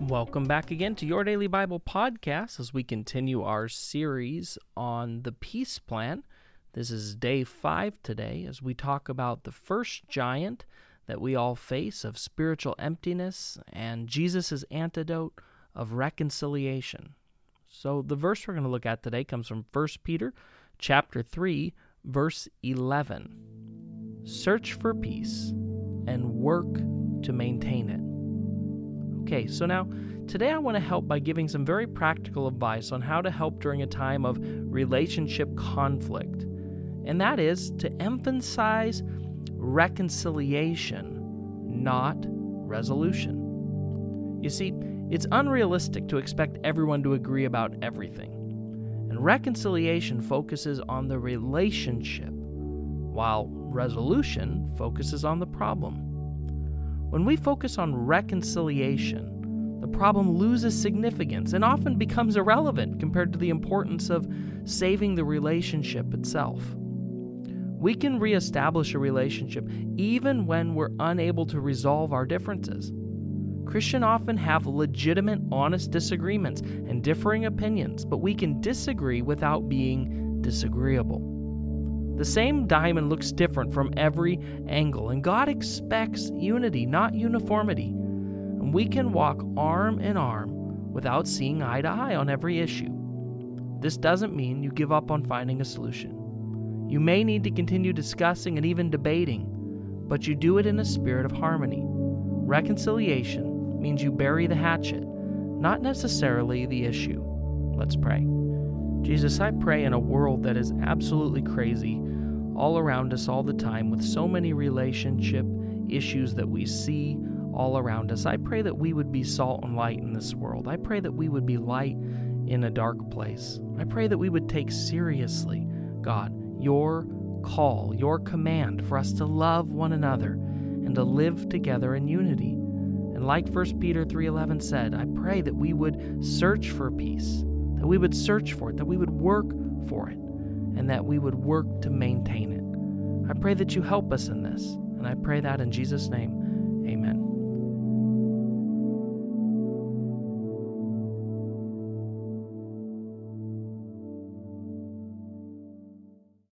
Welcome back again to Your Daily Bible Podcast as we continue our series on the peace plan. This is day five today as we talk about the first giant that we all face of spiritual emptiness and Jesus' antidote of reconciliation. So the verse we're going to look at today comes from 1 Peter chapter 3 verse 11. Search for peace and work to maintain it. Okay, so now today I want to help by giving some very practical advice on how to help during a time of relationship conflict. And that is to emphasize reconciliation, not resolution. You see, it's unrealistic to expect everyone to agree about everything. And reconciliation focuses on the relationship, while resolution focuses on the problem. When we focus on reconciliation, the problem loses significance and often becomes irrelevant compared to the importance of saving the relationship itself. We can reestablish a relationship even when we're unable to resolve our differences. Christians often have legitimate, honest disagreements and differing opinions, but we can disagree without being disagreeable. The same diamond looks different from every angle, and God expects unity, not uniformity. And we can walk arm in arm without seeing eye to eye on every issue. This doesn't mean you give up on finding a solution. You may need to continue discussing and even debating, but you do it in a spirit of harmony. Reconciliation means you bury the hatchet, not necessarily the issue. Let's pray. Jesus, I pray in a world that is absolutely crazy all around us all the time with so many relationship issues that we see all around us. I pray that we would be salt and light in this world. I pray that we would be light in a dark place. I pray that we would take seriously, God, your call, your command for us to love one another and to live together in unity. And like 1 Peter 3:11 said, I pray that we would search for peace that we would search for it, that we would work for it, and that we would work to maintain it. I pray that you help us in this, and I pray that in Jesus' name.